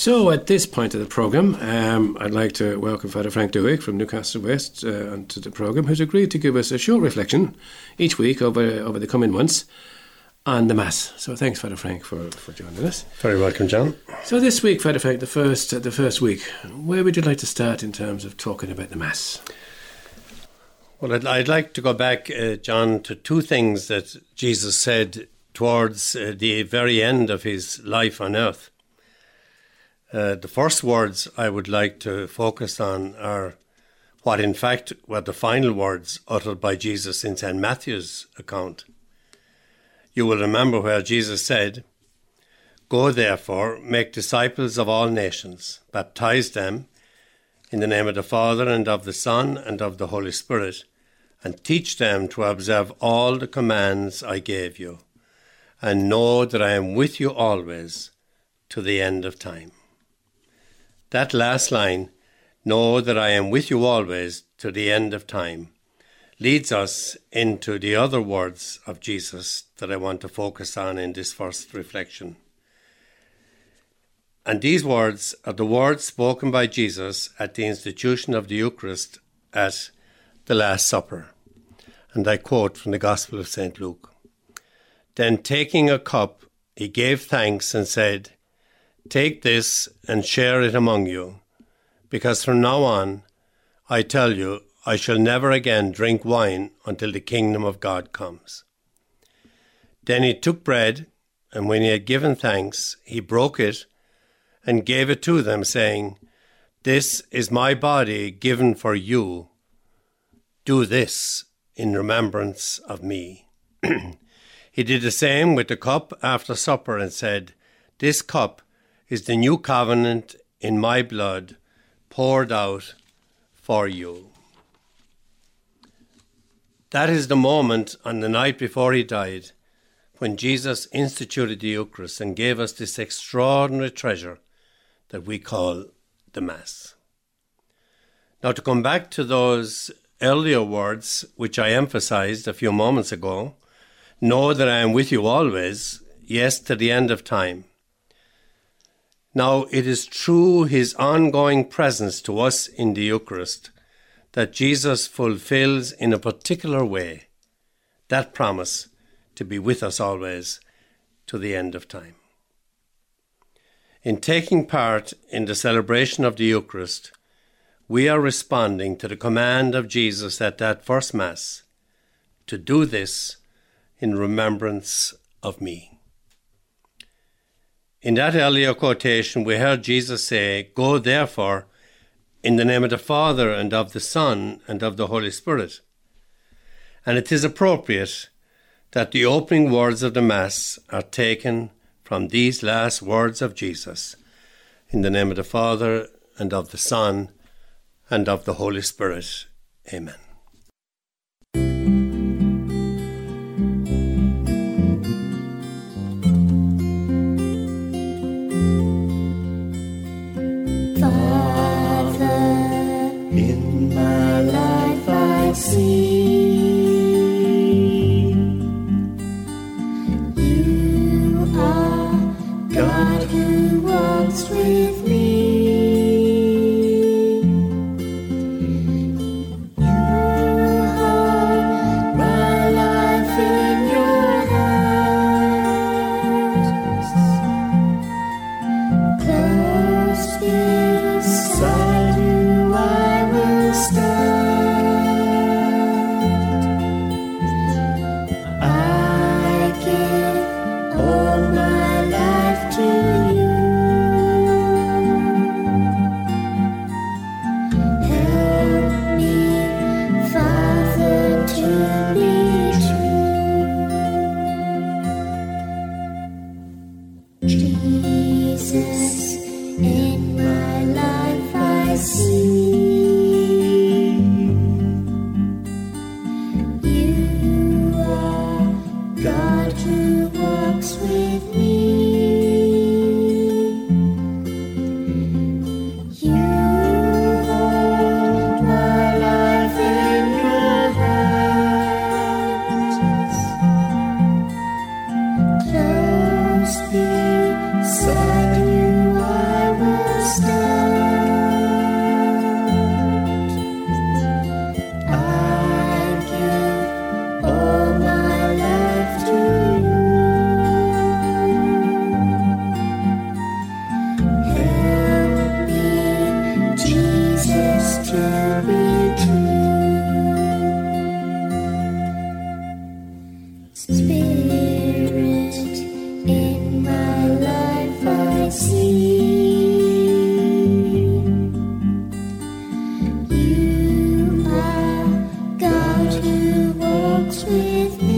So, at this point of the programme, um, I'd like to welcome Father Frank Dewick from Newcastle West uh, onto the programme, who's agreed to give us a short reflection each week over, over the coming months on the Mass. So, thanks, Father Frank, for, for joining us. Very welcome, John. So, this week, Father Frank, the first, uh, the first week, where would you like to start in terms of talking about the Mass? Well, I'd, I'd like to go back, uh, John, to two things that Jesus said towards uh, the very end of his life on earth. Uh, the first words I would like to focus on are what, in fact, were the final words uttered by Jesus in St. Matthew's account. You will remember where Jesus said, Go therefore, make disciples of all nations, baptize them in the name of the Father and of the Son and of the Holy Spirit, and teach them to observe all the commands I gave you, and know that I am with you always to the end of time. That last line, know that I am with you always to the end of time, leads us into the other words of Jesus that I want to focus on in this first reflection. And these words are the words spoken by Jesus at the institution of the Eucharist at the Last Supper. And I quote from the Gospel of St. Luke Then taking a cup, he gave thanks and said, Take this and share it among you, because from now on, I tell you, I shall never again drink wine until the kingdom of God comes. Then he took bread, and when he had given thanks, he broke it and gave it to them, saying, This is my body given for you. Do this in remembrance of me. he did the same with the cup after supper and said, This cup is the new covenant in my blood poured out for you. That is the moment on the night before he died when Jesus instituted the Eucharist and gave us this extraordinary treasure that we call the Mass. Now, to come back to those earlier words which I emphasized a few moments ago know that I am with you always, yes, to the end of time. Now, it is through his ongoing presence to us in the Eucharist that Jesus fulfills in a particular way that promise to be with us always to the end of time. In taking part in the celebration of the Eucharist, we are responding to the command of Jesus at that first Mass to do this in remembrance of me. In that earlier quotation, we heard Jesus say, Go therefore in the name of the Father and of the Son and of the Holy Spirit. And it is appropriate that the opening words of the Mass are taken from these last words of Jesus in the name of the Father and of the Son and of the Holy Spirit. Amen. with me.